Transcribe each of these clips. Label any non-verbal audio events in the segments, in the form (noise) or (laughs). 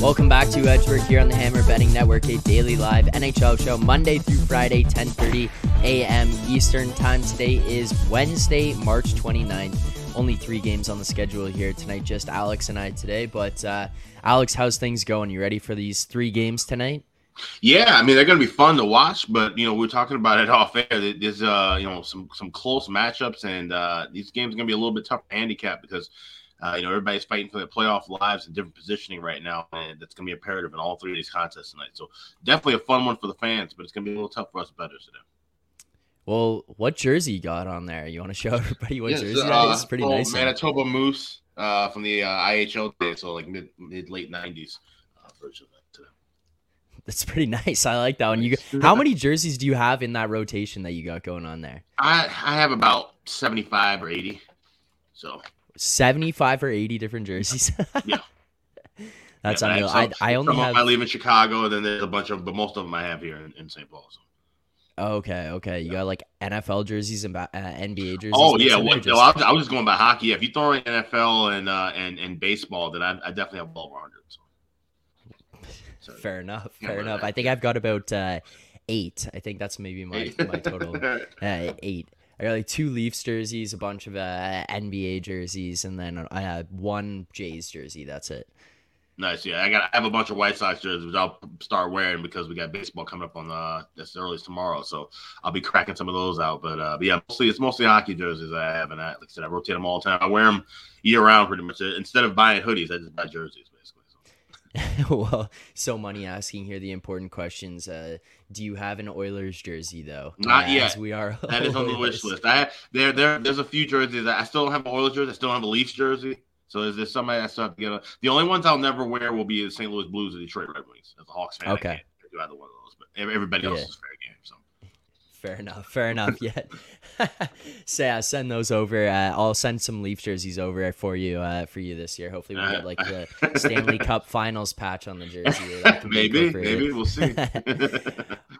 Welcome back to Edgework here on the Hammer Betting Network, a daily live NHL show Monday through Friday, 10:30 a.m. Eastern Time. Today is Wednesday, March 29th. Only three games on the schedule here tonight, just Alex and I today. But uh, Alex, how's things going? You ready for these three games tonight? Yeah, I mean they're going to be fun to watch, but you know we're talking about it (laughs) off air. There's uh you know some some close matchups, and uh, these games are going to be a little bit tough to handicap because uh, you know, everybody's fighting for their playoff lives and different positioning right now, and that's going to be imperative in all three of these contests tonight. So definitely a fun one for the fans, but it's going to be a little tough for us bettors today. Well, what jersey you got on there? You want to show (laughs) everybody what yes, jersey uh, It's pretty nice. Manitoba one. Moose uh, from the uh, IHL day, so like mid mid late nineties uh, version of that today. That's pretty (laughs) nice. I like that one. You how many jerseys do you have in that rotation that you got going on there? I I have about seventy five or eighty. So 75 or 80 different jerseys. (laughs) yeah. That's yeah, unreal. I, I, only have. I live in Chicago, and then there's a bunch of, but most of them I have here in, in St. Paul. So. Okay, okay. You yeah. got like NFL jerseys and uh, NBA jerseys. Oh yeah, well, no, I, was, I, was, just going by hockey. Yeah, if you throw in NFL and uh, and and baseball, then I, I definitely have well rounded. (laughs) So. fair enough. Fair enough. I think I've got about uh, eight. I think that's maybe my my total. (laughs) Uh, eight. I got like two Leafs jerseys, a bunch of uh, NBA jerseys, and then I had one Jays jersey. That's it. Nice. Yeah, I got. I have a bunch of White Sox jerseys, which I'll start wearing because we got baseball coming up on the uh, as early tomorrow. So I'll be cracking some of those out. But, uh, but yeah, mostly it's mostly hockey jerseys I have, and I, like I said, I rotate them all the time. I wear them year round pretty much. Instead of buying hoodies, I just buy jerseys. (laughs) well, so money asking here the important questions. Uh, do you have an Oilers jersey though? Not uh, yet. We are. That is on the wish list. I there there there's a few jerseys. I still don't have an Oilers jersey. I still don't have a Leafs jersey. So is there somebody I still have to get? A, the only ones I'll never wear will be the St. Louis Blues or Detroit Red Wings. As a Hawks fan, okay. I can't do either one of those. But everybody else yeah. is fair game. So fair enough. Fair enough. Yet, (laughs) so yeah, send those over. Uh, I'll send some Leaf jerseys over for you uh, for you this year. Hopefully, we get like the (laughs) Stanley Cup Finals patch on the jersey. maybe, maybe we'll see. (laughs)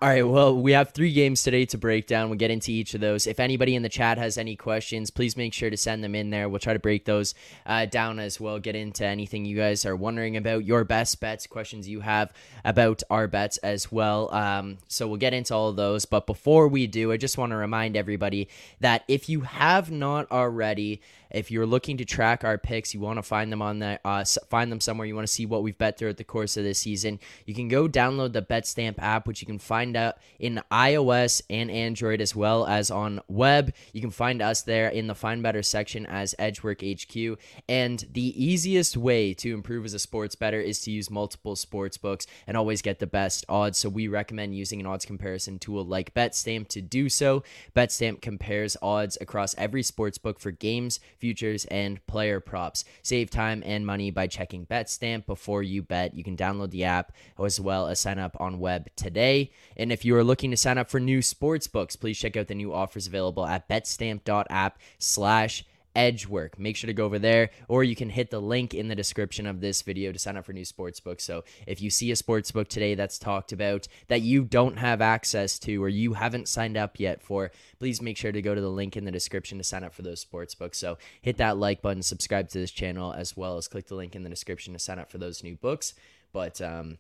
All right. Well, we have three games today to break down. We'll get into each of those. If anybody in the chat has any questions, please make sure to send them in there. We'll try to break those uh, down as well. Get into anything you guys are wondering about, your best bets, questions you have about our bets as well. Um, so we'll get into all of those. But before we do, I just want to remind everybody that if you have not already, if you're looking to track our picks, you want to find them on that, uh, find them somewhere. You want to see what we've bet throughout the course of this season. You can go download the BetStamp app, which you can find out in iOS and Android as well as on web. You can find us there in the Find Better section as Edgework HQ. And the easiest way to improve as a sports better is to use multiple sports books and always get the best odds. So we recommend using an odds comparison tool like BetStamp to do so. BetStamp compares odds across every sports book for games futures, and player props. Save time and money by checking BetStamp before you bet. You can download the app as well as sign up on web today. And if you are looking to sign up for new sports books, please check out the new offers available at betstamp.app slash Edgework. Make sure to go over there, or you can hit the link in the description of this video to sign up for new sportsbook. So if you see a sportsbook today that's talked about that you don't have access to or you haven't signed up yet for, please make sure to go to the link in the description to sign up for those sportsbooks. So hit that like button, subscribe to this channel, as well as click the link in the description to sign up for those new books. But um,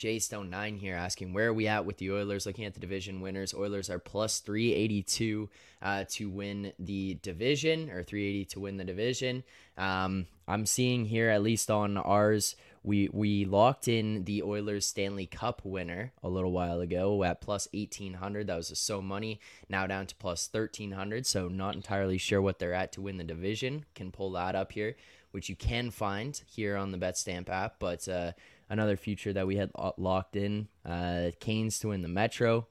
Jay Stone nine here asking where are we at with the Oilers? Looking at the division winners, Oilers are plus three eighty two uh, to win the division or three eighty to win the division. Um, I'm seeing here at least on ours. We we locked in the Oilers Stanley Cup winner a little while ago at plus 1800. That was just so money. Now down to plus 1300. So not entirely sure what they're at to win the division. Can pull that up here, which you can find here on the BetStamp app. But uh, another future that we had locked in. Uh, Canes to win the Metro.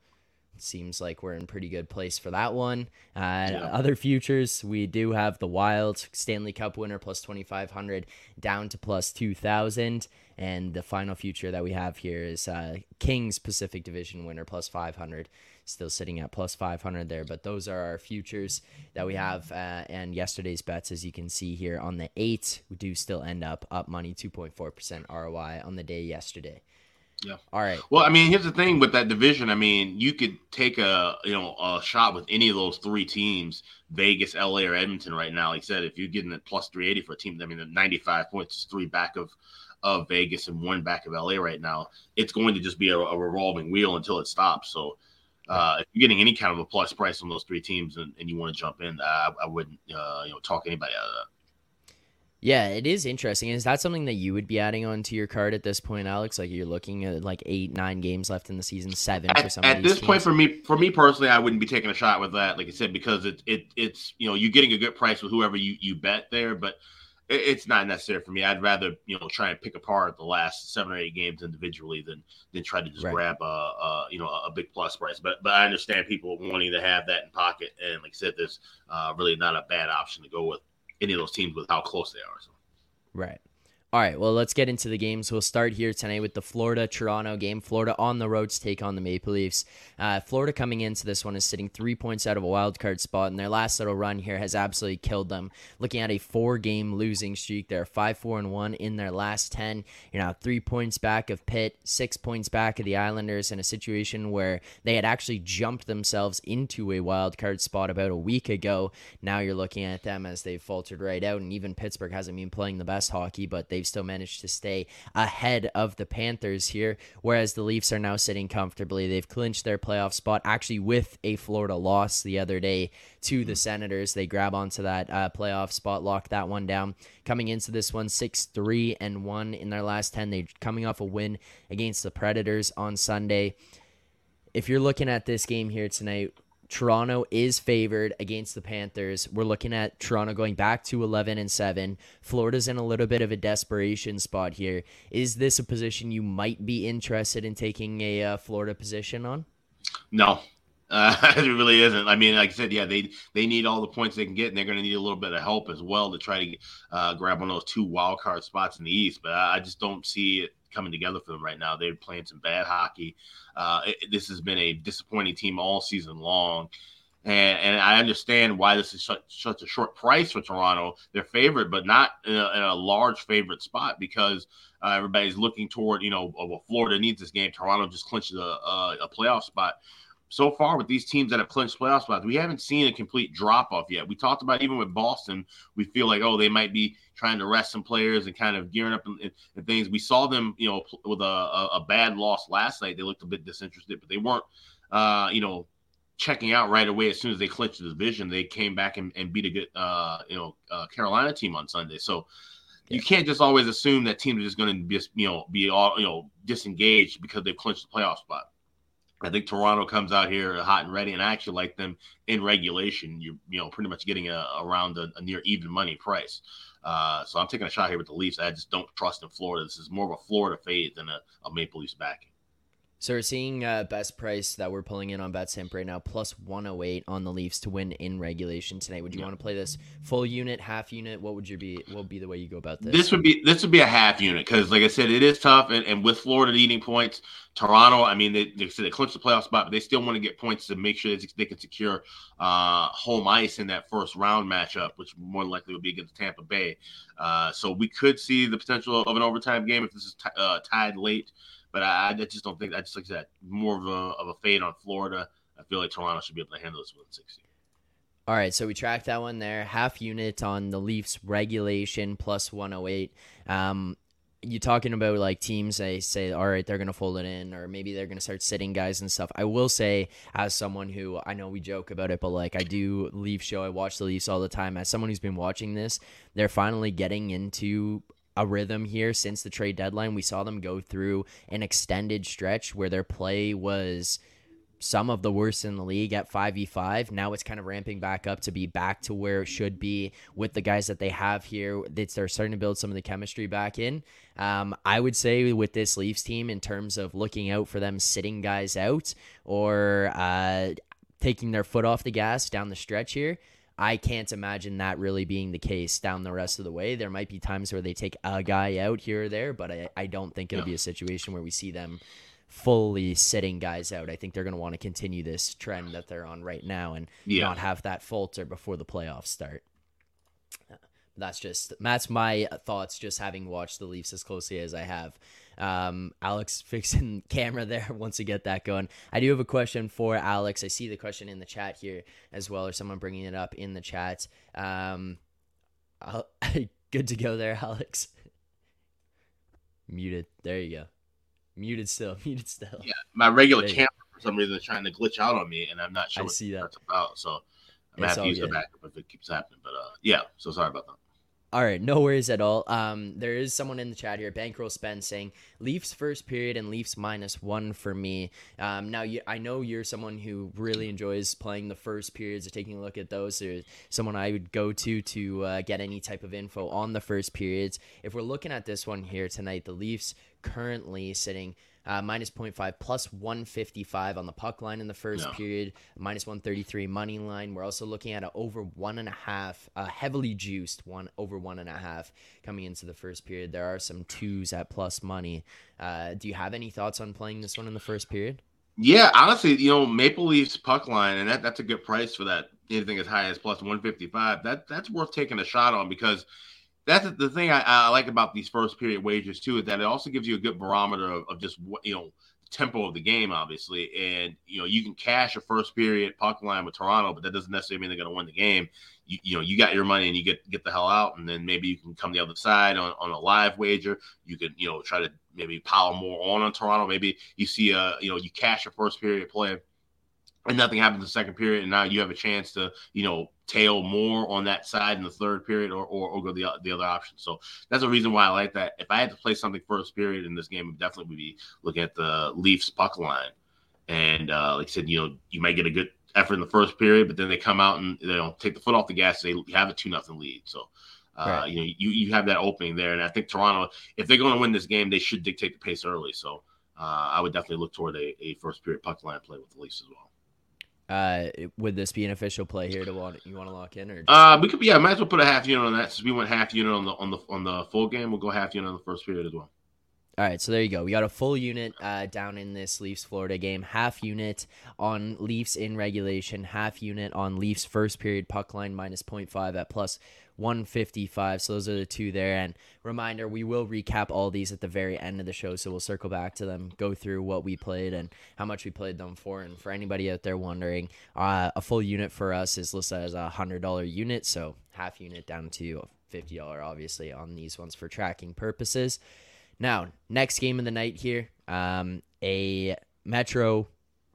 Seems like we're in pretty good place for that one. Uh, yeah. Other futures, we do have the Wild Stanley Cup winner plus 2,500 down to plus 2,000. And the final future that we have here is uh, Kings Pacific Division winner plus 500, still sitting at plus 500 there. But those are our futures that we have. Uh, and yesterday's bets, as you can see here on the 8, we do still end up up money 2.4% ROI on the day yesterday. Yeah. All right. Well, I mean, here's the thing with that division. I mean, you could take a you know a shot with any of those three teams, Vegas, LA, or Edmonton right now. Like I said, if you're getting a plus 380 for a team, I mean, the 95 points is three back of of Vegas and one back of LA right now. It's going to just be a, a revolving wheel until it stops. So. Uh, if you're getting any kind of a plus price on those three teams and, and you want to jump in, I, I wouldn't uh, you know talk anybody out of that. Yeah, it is interesting. Is that something that you would be adding on to your card at this point, Alex? Like you're looking at like eight, nine games left in the season, seven at, for some. At this teams? point, for me, for me personally, I wouldn't be taking a shot with that. Like I said, because it, it it's you know you're getting a good price with whoever you you bet there, but it, it's not necessary for me. I'd rather you know try and pick apart the last seven or eight games individually than than try to just right. grab a, a, you know a big plus price. But but I understand people wanting to have that in pocket, and like I said, there's uh, really not a bad option to go with any of those teams with how close they are. So. Right. All right, well, let's get into the games. We'll start here tonight with the Florida Toronto game. Florida on the road to take on the Maple Leafs. Uh, Florida coming into this one is sitting three points out of a wild card spot, and their last little run here has absolutely killed them. Looking at a four game losing streak, they're 5 4 and 1 in their last 10. You're now three points back of Pitt, six points back of the Islanders in a situation where they had actually jumped themselves into a wild card spot about a week ago. Now you're looking at them as they've faltered right out, and even Pittsburgh hasn't been playing the best hockey, but they've still managed to stay ahead of the Panthers here, whereas the Leafs are now sitting comfortably. They've clinched their playoff spot actually with a Florida loss the other day to the Senators. They grab onto that uh, playoff spot, lock that one down. Coming into this one, 6 3 and 1 in their last 10. They're coming off a win against the Predators on Sunday. If you're looking at this game here tonight, Toronto is favored against the Panthers. We're looking at Toronto going back to 11 and 7. Florida's in a little bit of a desperation spot here. Is this a position you might be interested in taking a uh, Florida position on? No. Uh, (laughs) it really isn't. I mean, like I said, yeah, they they need all the points they can get, and they're going to need a little bit of help as well to try to uh, grab one of those two wild card spots in the East. But I, I just don't see it coming together for them right now. They're playing some bad hockey. Uh, it, this has been a disappointing team all season long. And, and I understand why this is such, such a short price for Toronto. They're favorite, but not in a, in a large favorite spot because uh, everybody's looking toward, you know, well, Florida needs this game. Toronto just clinched a, a, a playoff spot so far with these teams that have clinched playoff spots, we haven't seen a complete drop off yet. We talked about even with Boston, we feel like oh they might be trying to rest some players and kind of gearing up and, and things. We saw them, you know, with a, a, a, bad loss last night. They looked a bit disinterested, but they weren't, uh, you know, checking out right away as soon as they clinched the division. They came back and, and beat a good, uh, you know, uh, Carolina team on Sunday. So. Yeah. You can't just always assume that teams are just going to be, you know, be all, you know, disengaged because they've clinched the playoff spot. I think Toronto comes out here hot and ready, and I actually like them in regulation. You're you know pretty much getting a, around a, a near even money price. Uh, so I'm taking a shot here with the Leafs. I just don't trust in Florida. This is more of a Florida fade than a, a Maple Leafs backing. So we're seeing uh, best price that we're pulling in on BetStamp right now, plus 108 on the Leafs to win in regulation tonight. Would you yeah. want to play this full unit, half unit? What would you be? What would be the way you go about this? This would be this would be a half unit because, like I said, it is tough, and, and with Florida needing points, Toronto. I mean, they they said they clinched the playoff spot, but they still want to get points to make sure they can secure uh, home ice in that first round matchup, which more likely would be against Tampa Bay. Uh, so we could see the potential of an overtime game if this is t- uh, tied late. But I, I just don't think just like that more of a of a fade on Florida. I feel like Toronto should be able to handle this 160. All right, so we tracked that one there. Half unit on the Leafs regulation plus 108. Um, you talking about like teams they say all right they're gonna fold it in or maybe they're gonna start sitting guys and stuff i will say as someone who i know we joke about it but like i do leaf show i watch the leafs all the time as someone who's been watching this they're finally getting into a rhythm here since the trade deadline. We saw them go through an extended stretch where their play was some of the worst in the league at 5v5. Now it's kind of ramping back up to be back to where it should be with the guys that they have here. It's, they're starting to build some of the chemistry back in. Um, I would say with this Leafs team, in terms of looking out for them sitting guys out or uh, taking their foot off the gas down the stretch here, I can't imagine that really being the case down the rest of the way. There might be times where they take a guy out here or there, but I, I don't think it'll yeah. be a situation where we see them fully sitting guys out. I think they're going to want to continue this trend that they're on right now and yeah. not have that falter before the playoffs start. That's just that's my thoughts. Just having watched the Leafs as closely as I have. Um, Alex (laughs) fixing camera there (laughs) once we get that going. I do have a question for Alex. I see the question in the chat here as well, or someone bringing it up in the chat. Um, (laughs) good to go there, Alex. Muted. There you go. Muted still. Muted still. Yeah, my regular camera for some reason is trying to glitch out on me, and I'm not sure I what see that. that's about. So I'm gonna have to use good. the backup if it keeps happening. But uh, yeah, so sorry about that. All right, no worries at all. Um, there is someone in the chat here, Bankroll Spend, saying Leafs first period and Leafs minus one for me. Um, now, you, I know you're someone who really enjoys playing the first periods or taking a look at those. Or someone I would go to to uh, get any type of info on the first periods. If we're looking at this one here tonight, the Leafs currently sitting uh, minus 0.5 plus 155 on the puck line in the first no. period, minus 133 money line. We're also looking at an over one and a half, uh, heavily juiced one over one and a half coming into the first period. There are some twos at plus money. Uh, do you have any thoughts on playing this one in the first period? Yeah, honestly, you know, Maple Leafs puck line, and that, that's a good price for that. Anything as high as plus 155, that that's worth taking a shot on because that's the thing I, I, like about these first period wagers too is that it also gives you a good barometer of, of just what you know tempo of the game, obviously, and you know you can cash a first period puck line with Toronto, but that doesn't necessarily mean they're going to win the game. You, you know you got your money and you get get the hell out, and then maybe you can come the other side on, on a live wager. You can you know try to maybe pile more on on Toronto. Maybe you see a you know you cash a first period play and nothing happens in the second period, and now you have a chance to, you know, tail more on that side in the third period or, or, or go the, the other option. So that's a reason why I like that. If I had to play something first period in this game, I definitely would be looking at the Leafs puck line. And uh, like I said, you know, you might get a good effort in the first period, but then they come out and they don't take the foot off the gas. They have a two nothing lead. So uh, right. you know, you you have that opening there, and I think Toronto, if they're going to win this game, they should dictate the pace early. So uh, I would definitely look toward a, a first period puck line play with the Leafs as well. Uh, would this be an official play here to want you want to lock in or? Uh, we could yeah, might as well put a half unit on that. Since we went half unit on the on the on the full game, we'll go half unit on the first period as well. All right, so there you go. We got a full unit uh, down in this Leafs Florida game, half unit on Leafs in regulation, half unit on Leafs first period puck line minus 0.5 at plus 155. So those are the two there. And reminder, we will recap all these at the very end of the show. So we'll circle back to them, go through what we played and how much we played them for. And for anybody out there wondering, uh, a full unit for us is listed as a $100 unit. So half unit down to $50, obviously, on these ones for tracking purposes. Now, next game of the night here, um, a Metro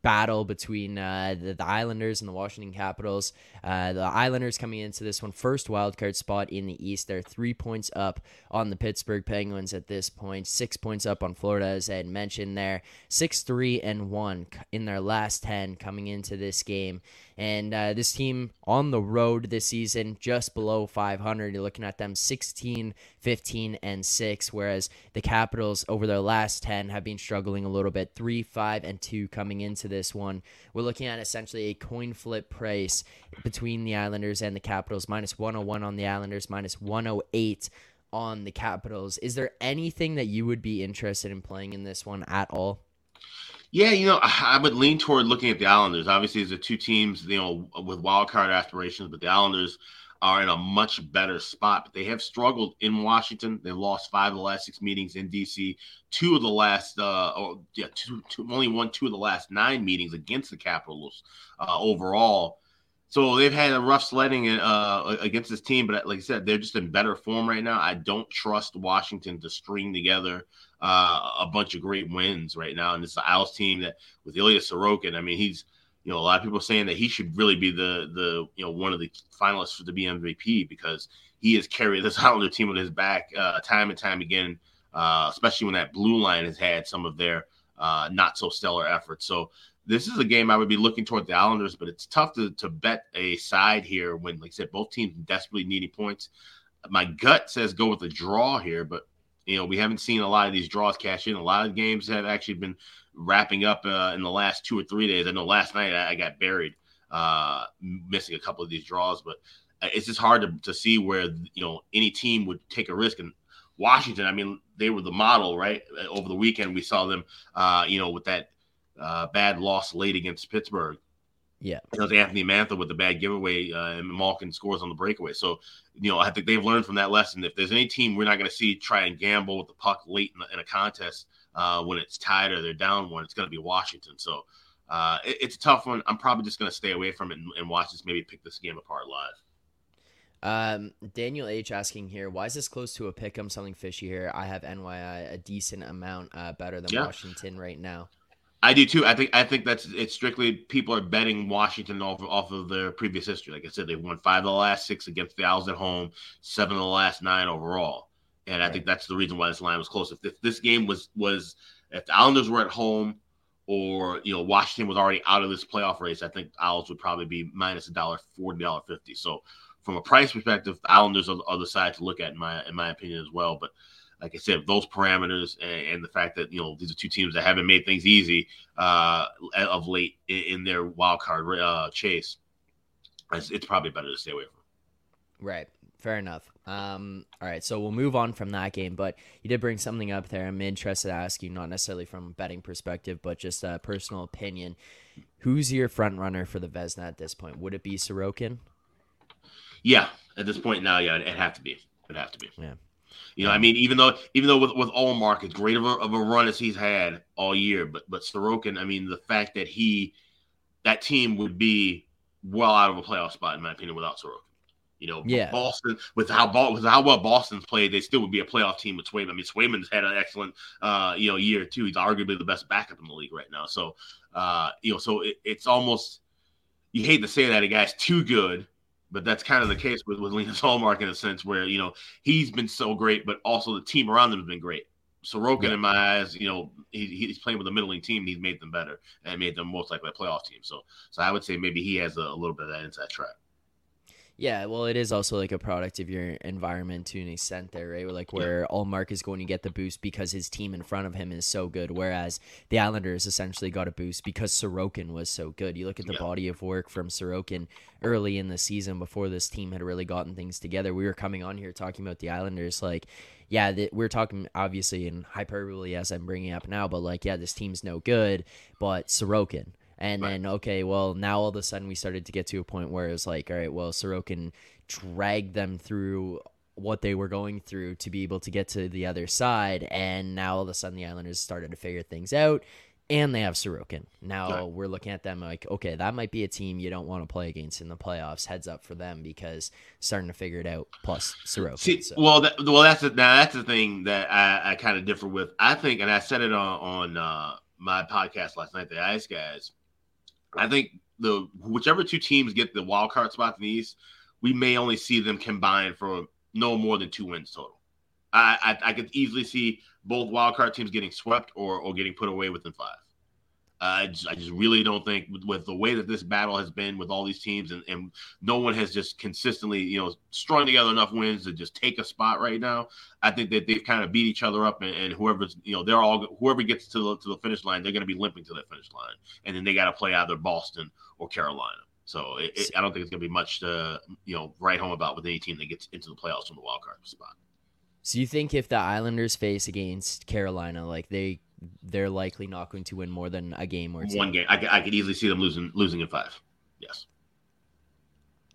battle between uh, the, the, Islanders and the Washington Capitals. Uh, the Islanders coming into this one first wildcard spot in the East. They're three points up on the Pittsburgh Penguins at this point, six points up on Florida, as I had mentioned there. Six, three, and one in their last 10 coming into this game. And uh, this team on the road this season, just below 500. You're looking at them 16, 15, and 6, whereas the Capitals over their last 10 have been struggling a little bit 3, 5, and 2 coming into this one. We're looking at essentially a coin flip price between the Islanders and the Capitals minus 101 on the Islanders, minus 108 on the Capitals. Is there anything that you would be interested in playing in this one at all? Yeah, you know, I would lean toward looking at the Islanders. Obviously, there's two teams, you know, with wild card aspirations, but the Islanders are in a much better spot. But they have struggled in Washington. They've lost five of the last six meetings in DC. Two of the last, uh, oh, yeah, two, two, only won two of the last nine meetings against the Capitals uh, overall. So they've had a rough sledding uh, against this team, but like I said, they're just in better form right now. I don't trust Washington to string together uh, a bunch of great wins right now. And it's the Isles team that with Ilya Sorokin, I mean, he's you know a lot of people saying that he should really be the the you know one of the finalists for the be MVP because he has carried this (laughs) Islander team on his back uh, time and time again, uh, especially when that blue line has had some of their uh, not so stellar efforts. So this is a game I would be looking toward the Islanders, but it's tough to, to bet a side here when, like I said, both teams desperately needing points. My gut says go with a draw here, but you know we haven't seen a lot of these draws cash in. A lot of games have actually been wrapping up uh, in the last two or three days. I know last night I, I got buried, uh, missing a couple of these draws, but it's just hard to, to see where you know any team would take a risk. And Washington, I mean, they were the model, right? Over the weekend, we saw them, uh, you know, with that uh, bad loss late against Pittsburgh. Yeah, it was Anthony Mantha with the bad giveaway, uh, and Malkin scores on the breakaway. So, you know, I think they've learned from that lesson. If there's any team we're not going to see try and gamble with the puck late in, the, in a contest uh, when it's tied or they're down one, it's going to be Washington. So, uh, it, it's a tough one. I'm probably just going to stay away from it and, and watch this. Maybe pick this game apart live. Um, Daniel H asking here, why is this close to a pick? I'm something fishy here. I have NYI a decent amount uh, better than yeah. Washington right now. I do too. I think I think that's it's strictly people are betting Washington off off of their previous history. Like I said, they won five of the last six against the Isles at home, seven of the last nine overall, and I think that's the reason why this line was close. If, if this game was was if the Islanders were at home, or you know Washington was already out of this playoff race, I think Isles would probably be minus a dollar forty, dollar fifty. So from a price perspective, the Islanders are, the side to look at in my in my opinion as well. But like I said, those parameters and, and, the fact that you know these are two teams that haven't made things easy uh, of late in, in their wild card uh, chase, it's, it's, probably better to stay away from. Right. Fair enough. Um, all right, so we'll move on from that game, but you did bring something up there. I'm interested to ask you, not necessarily from a betting perspective, but just a personal opinion. Who's your front runner for the Vezina at this point? Would it be Sorokin? Yeah, at this point now, yeah, it'd have to be. It'd have to be. Yeah. You know, I mean, even though even though with with Ullmark, as great of a, of a run as he's had all year, but but Sorokin, I mean, the fact that he that team would be well out of a playoff spot in my opinion without Sorokin. You know, yeah. Boston with how with how well Boston's played, they still would be a playoff team with Swayman. I mean, Swayman's had an excellent uh, you know year too. He's arguably the best backup in the league right now. So uh, you know, so it, it's almost you hate to say that a guy's too good, but that's kind of the case with, with Linus Ullmark in a sense where, you know, he's been so great, but also the team around him has been great. Sorokin, yeah. in my eyes, you know, he, he's playing with a middling team. And he's made them better and made them most likely a playoff team. So, so I would say maybe he has a, a little bit of that inside track. Yeah, well, it is also like a product of your environment to an extent there, right? Like where yeah. Ullmark is going to get the boost because his team in front of him is so good, whereas the Islanders essentially got a boost because Sorokin was so good. You look at the yeah. body of work from Sorokin early in the season before this team had really gotten things together. We were coming on here talking about the Islanders, like, yeah, we're talking obviously in hyperbole as I'm bringing up now, but like, yeah, this team's no good, but Sorokin and right. then, okay, well, now all of a sudden we started to get to a point where it was like, all right, well, Sorokin dragged them through what they were going through to be able to get to the other side. And now all of a sudden the Islanders started to figure things out and they have Sorokin. Now right. we're looking at them like, okay, that might be a team you don't want to play against in the playoffs. Heads up for them because starting to figure it out. Plus Sorokin. See, so. well, that, well, that's the, now that's the thing that I, I kind of differ with. I think, and I said it on on uh, my podcast last night, the Ice Guys. I think the whichever two teams get the wild card spot in the East, we may only see them combine for no more than two wins total. I I, I could easily see both wild card teams getting swept or or getting put away within five. I just, I just really don't think with, with, the way that this battle has been with all these teams and, and no one has just consistently, you know, strung together enough wins to just take a spot right now. I think that they've kind of beat each other up and, and whoever's, you know, they're all, whoever gets to the, to the finish line, they're going to be limping to that finish line. And then they got to play either Boston or Carolina. So it, it, I don't think it's going to be much to, you know, write home about with any team that gets into the playoffs from the wild card spot. So you think if the Islanders face against Carolina, like they they're likely not going to win more than a game or two. One game. I, I could easily see them losing losing in five. Yes.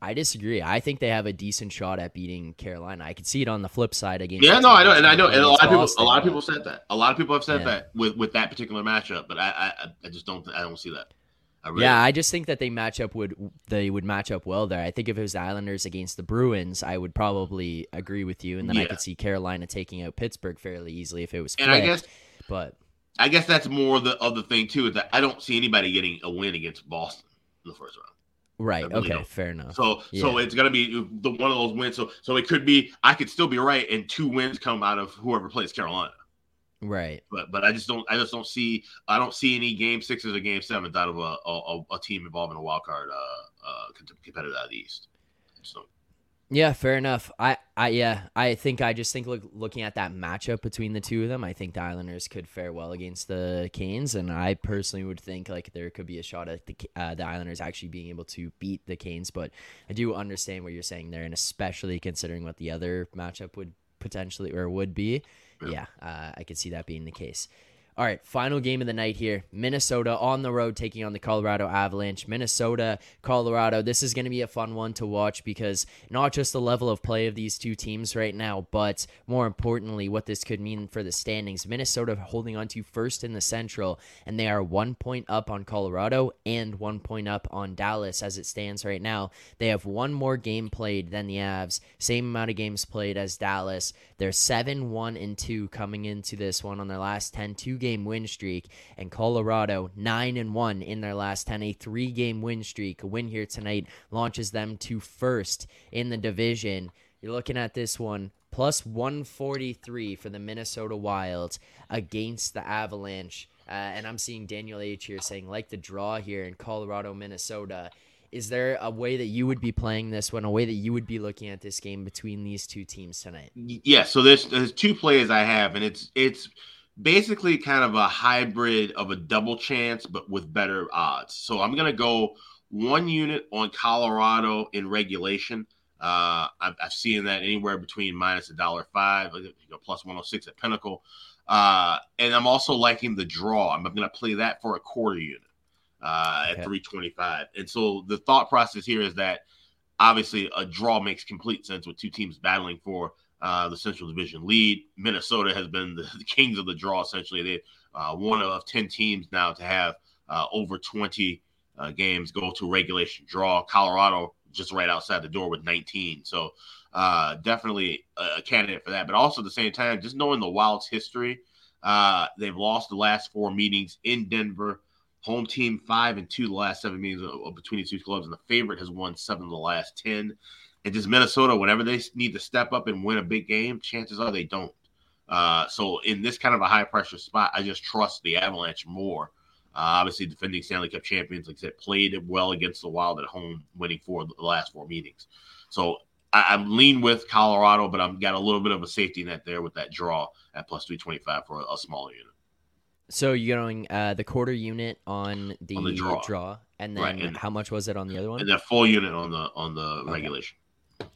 I disagree. I think they have a decent shot at beating Carolina. I could see it on the flip side against. Yeah, no, I know, and I know, and a lot of people, Boston, a lot of people said that. A lot of people have said yeah. that with with that particular matchup, but I, I, I just don't, I don't see that. I really yeah, I just think that they match up would they would match up well there. I think if it was the Islanders against the Bruins, I would probably agree with you, and then yeah. I could see Carolina taking out Pittsburgh fairly easily if it was. And I guess, but I guess that's more the other thing too is that I don't see anybody getting a win against Boston in the first round. Right. Really okay. Don't. Fair enough. So yeah. so it's gonna be the one of those wins. So so it could be I could still be right, and two wins come out of whoever plays Carolina. Right. But but I just don't I just don't see I don't see any game sixes or game sevens out of a a, a team involving a wild card uh, uh, competitor out of the East. So. Yeah, fair enough. I, I, yeah, I think I just think look, looking at that matchup between the two of them, I think the Islanders could fare well against the Canes, and I personally would think like there could be a shot at the uh, the Islanders actually being able to beat the Canes. But I do understand what you're saying there, and especially considering what the other matchup would potentially or would be, yeah, uh, I could see that being the case. All right, final game of the night here. Minnesota on the road taking on the Colorado Avalanche. Minnesota, Colorado. This is going to be a fun one to watch because not just the level of play of these two teams right now, but more importantly, what this could mean for the standings. Minnesota holding on to first in the Central, and they are one point up on Colorado and one point up on Dallas as it stands right now. They have one more game played than the Avs, same amount of games played as Dallas. They're 7 1 and 2 coming into this one on their last 10 two games game win streak, and Colorado 9 and 1 in their last 10, a three game win streak. A win here tonight launches them to first in the division. You're looking at this one plus 143 for the Minnesota Wild against the Avalanche. Uh, and I'm seeing Daniel H here saying, like the draw here in Colorado, Minnesota. Is there a way that you would be playing this one, a way that you would be looking at this game between these two teams tonight? Yeah, so there's there's two plays I have, and it's it's basically kind of a hybrid of a double chance, but with better odds. So I'm going to go one unit on Colorado in regulation. Uh, I've, I've, seen that anywhere between minus a dollar five, you know, plus 106 at Pinnacle. Uh, and I'm also liking the draw. I'm going to play that for a quarter unit uh, at 325. And so the thought process here is that obviously a draw makes complete sense with two teams battling for uh, the Central Division lead. Minnesota has been the, (laughs) the kings of the draw, essentially. They uh, one of 10 teams now to have uh, over 20 uh, games go to regulation draw. Colorado just right outside the door with 19. So uh, definitely a, candidate for that. But also at the same time, just knowing the Wild's history, they've lost the last four meetings in Denver. Home team five and two the last seven meetings between these two clubs, and the favorite has won seven of the last 10. And just Minnesota, whenever they need to step up and win a big game, chances are they don't. Uh, so in this kind of a high pressure spot, I just trust the Avalanche more. Uh, obviously, defending Stanley Cup champions, like I said, played well against the Wild at home, winning four the last four meetings. So I, am lean with Colorado, but I've got a little bit of a safety net there with that draw at plus three twenty five for a, a, smaller unit. So you're going uh, the quarter unit on the, on the draw. draw. and then right. and, how much was it on the other one? And the full unit on the on the okay. regulation.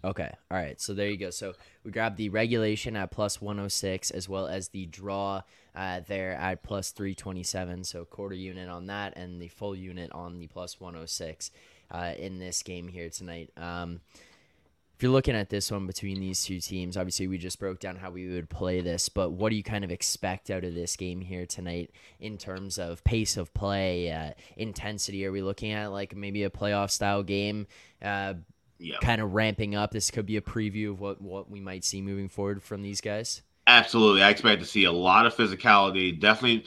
Okay. All right. So there you go. So we grabbed the regulation at plus 106 as well as the draw uh, there at plus 327. So quarter unit on that and the full unit on the plus 106 uh, in this game here tonight. Um, if you're looking at this one between these two teams, obviously we just broke down how we would play this, but what do you kind of expect out of this game here tonight in terms of pace of play, uh, intensity? Are we looking at like maybe a playoff style game? Uh, yep. kind of ramping up. This could be a preview of what what we might see moving forward from these guys. Absolutely, I expect to see a lot of physicality. Definitely,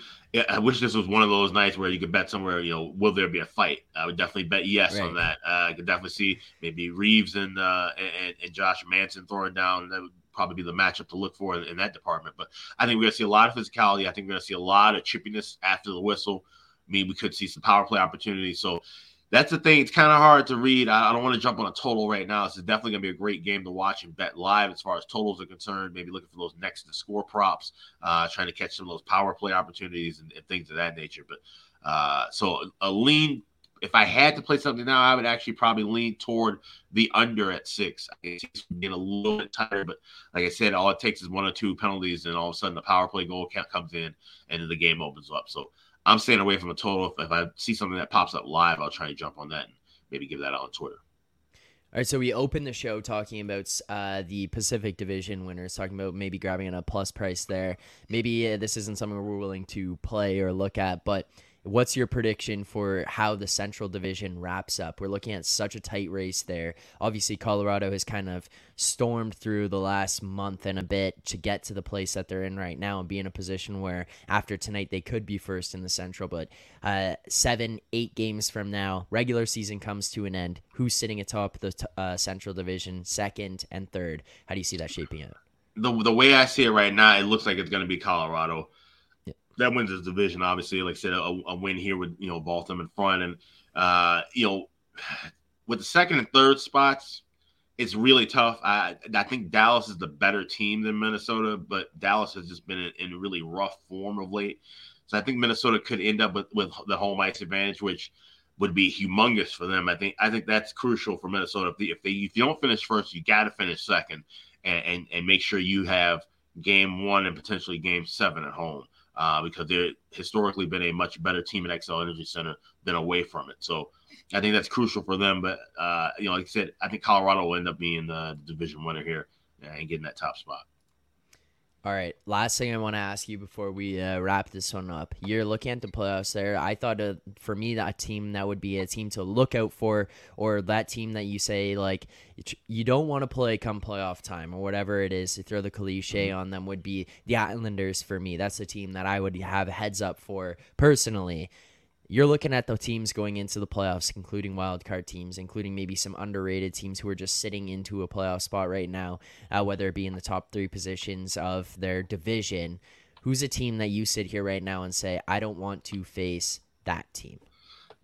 I wish this was one of those nights where you could bet somewhere. You know, will there be a fight? I would definitely bet yes right. on that. Uh, I could definitely see maybe Reaves and, uh, and and Josh Manson throwing down. That would probably be the matchup to look for in, in that department. But I think we're gonna see a lot of physicality. I think we're gonna see a lot of chippiness after the whistle. I mean, we could see some power play opportunities. So that's the thing. It's kind of hard to read. I, I don't want to jump on a total right now. This is definitely going to be a great game to watch and bet live as far as totals are concerned. Maybe looking for those next to score props, uh, trying to catch some of those power play opportunities and, and things of that nature. But uh, so a lean. If I had to play something now, I would actually probably lean toward the under at six. I it's getting a little bit tighter, but like I said, all it takes is one or two penalties, and all of a sudden the power play goal comes in, and the game opens up. So I'm staying away from a total. If I see something that pops up live, I'll try to jump on that and maybe give that out on Twitter. All right, so we opened the show talking about uh, the Pacific Division winners, talking about maybe grabbing a plus price there. Maybe uh, this isn't something we're willing to play or look at, but What's your prediction for how the Central Division wraps up? We're looking at such a tight race there. Obviously, Colorado has kind of stormed through the last month and a bit to get to the place that they're in right now and be in a position where after tonight they could be first in the Central. But uh, seven, eight games from now, regular season comes to an end. Who's sitting atop the uh, Central Division, second and third? How do you see that shaping up? The, the way I see it right now, it looks like it's going to be Colorado. That wins his division. Obviously, like I said, a, a win here with you know Baltimore in front, and uh, you know with the second and third spots, it's really tough. I I think Dallas is the better team than Minnesota, but Dallas has just been in, in really rough form of late. So I think Minnesota could end up with, with the home ice advantage, which would be humongous for them. I think I think that's crucial for Minnesota. If they if, they, if you don't finish first, you got to finish second, and, and and make sure you have game one and potentially game seven at home. Uh, because they're historically been a much better team at Xcel Energy Center than away from it. So I think that's crucial for them. But uh, you know, like I said, I think Colorado will end up being the division winner here and getting that top spot. All right. Last thing I want to ask you before we uh, wrap this one up. You're looking at the playoffs there. I thought uh, for me that team that would be a team to look out for, or that team that you say like you don't want to play come playoff time or whatever it is to throw the cliche mm-hmm. on them would be the Islanders for me. That's the team that I would have heads up for personally you're looking at the teams going into the playoffs, including wildcard teams, including maybe some underrated teams who are just sitting into a playoff spot right now, uh, whether it be in the top three positions of their division. Who's a team that you sit here right now and say, I don't want to face that team?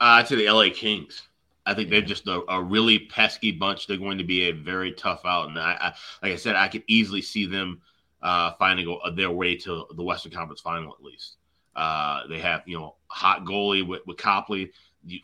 Uh, I'd say the LA Kings. I think they're just a, a, really pesky bunch. They're going to be a very tough out, and I, I like I said, I could easily see them uh, finding a, their way to the Western Conference Final at least. Uh, they have, you know, hot goalie with, with Copley.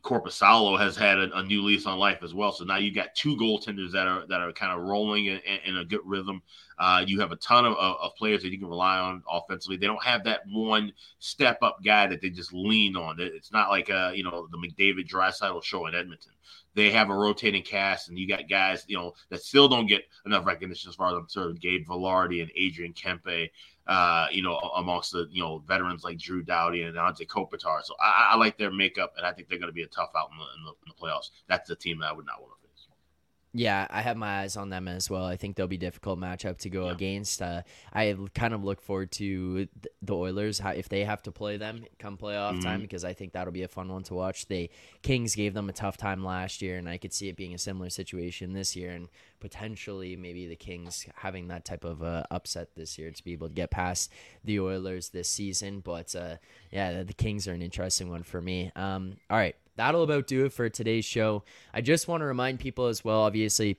Korpisalo has had a, a, new lease on life as well. So now you've got two goaltenders that are that are kind of rolling in, in a good rhythm. Uh, you have a ton of, of, of, players that you can rely on offensively. They don't have that one step up guy that they just lean on. It's not like uh, you know the McDavid Draisaitl show in Edmonton. They have a rotating cast, and you got guys you know that still don't get enough recognition as far as I'm concerned. Gabe Vilardi and Adrian Kempe uh, you know, amongst the you know veterans like Drew Doughty and Anze Kopitar. So I, I, like their makeup, and I think they're going to be a tough out in the, in the, playoffs. That's the team that I would not want to. Yeah, I have my eyes on them as well. I think they'll be difficult matchup to go yeah. against. Uh, I kind of look forward to the Oilers if they have to play them come playoff mm-hmm. time because I think that'll be a fun one to watch. The Kings gave them a tough time last year, and I could see it being a similar situation this year. And potentially maybe the Kings having that type of uh, upset this year to be able to get past the Oilers this season. But uh, yeah, the Kings are an interesting one for me. Um, all right, that'll about do it for today's show. I just want to remind people as well, obviously.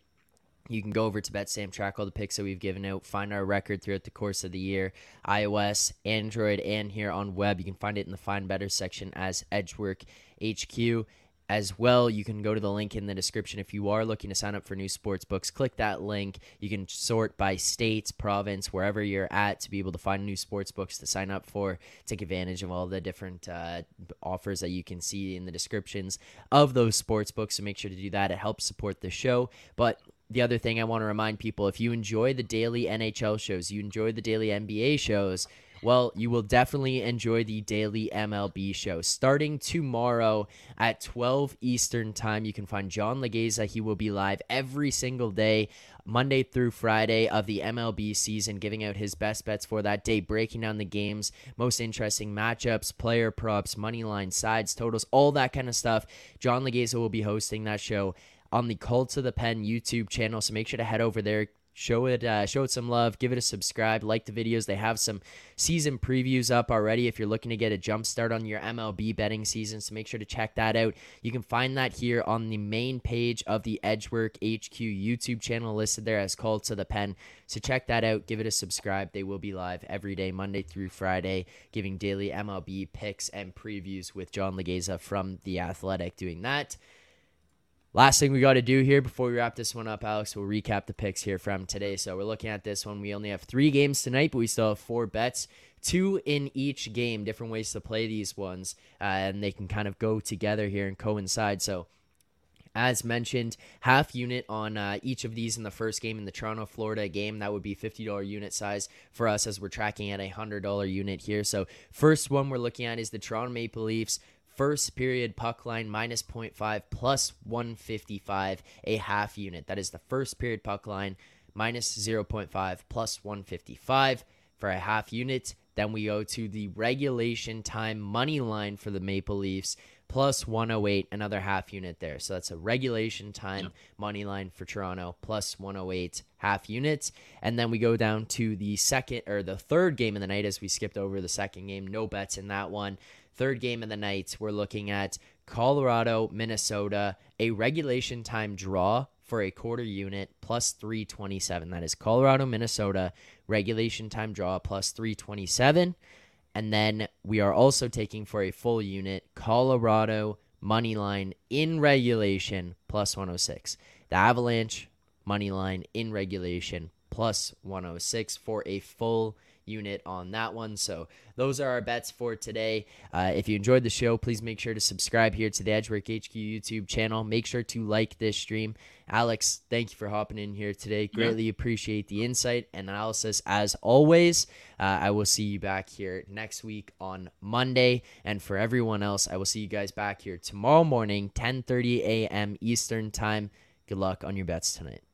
You can go over to BetStamp, track all the picks that we've given out, find our record throughout the course of the year, iOS, Android, and here on web. You can find it in the Find Better section as Edgework HQ as well. You can go to the link in the description if you are looking to sign up for new sports books. Click that link. You can sort by states, province, wherever you're at to be able to find new sports books to sign up for. Take advantage of all the different uh, offers that you can see in the descriptions of those sports books. So make sure to do that. It helps support the show. But the other thing I want to remind people if you enjoy the daily NHL shows, you enjoy the daily NBA shows, well, you will definitely enjoy the daily MLB show. Starting tomorrow at 12 Eastern Time, you can find John Legeza. He will be live every single day, Monday through Friday of the MLB season, giving out his best bets for that day, breaking down the games, most interesting matchups, player props, money line, sides, totals, all that kind of stuff. John Legeza will be hosting that show on the Called to the Pen YouTube channel. So make sure to head over there, show it uh, show it some love give it a subscribe like the videos. They have some season previews up already if you're looking to get a jump start on your mlb betting season so make sure to check that out. You can find that here on the main page of the edgework hq youtube channel listed there as called to the pen. So check that out give it a subscribe. They will be live every day monday through friday giving daily mlb picks and previews with john legeza from the athletic doing that Last thing we got to do here before we wrap this one up, Alex, we'll recap the picks here from today. So we're looking at this one. We only have three games tonight, but we still have four bets, two in each game, different ways to play these ones, uh, and they can kind of go together here and coincide. So as mentioned, half unit on uh, each of these in the first game in the Toronto, Florida game. That would be $50 unit size for us as we're tracking at a $100 unit here. So, first one we're looking at is the Toronto Maple Leafs first period puck line minus 0.5 plus 155 a half unit. That is the first period puck line minus 0.5 plus 155 for a half unit. Then we go to the regulation time money line for the Maple Leafs plus 108, another half unit there. So that's a regulation time Yep. money line for Toronto plus 108 half units. And then we go down to the second or the third game of the night as we skipped over the second game. No bets in that one. Third game of the night, we're looking at Colorado, Minnesota, a regulation time draw for a quarter unit plus 327. That is Colorado, Minnesota, regulation time draw plus 327. And then we are also taking for a full unit Colorado money line in regulation plus 106. The Avalanche money line in regulation plus 106 for a full unit on that one. So those are our bets for today. Uh, if you enjoyed the show, please make sure to subscribe here to the Edge Work HQ YouTube channel. Make sure to like this stream. Alex, thank you for hopping in here today. Greatly appreciate the insight and analysis as always. Uh, I will see you back here next week on Monday. And for everyone else, I will see you guys back here tomorrow morning, 10:30 a.m. Eastern time. Good luck on your bets tonight.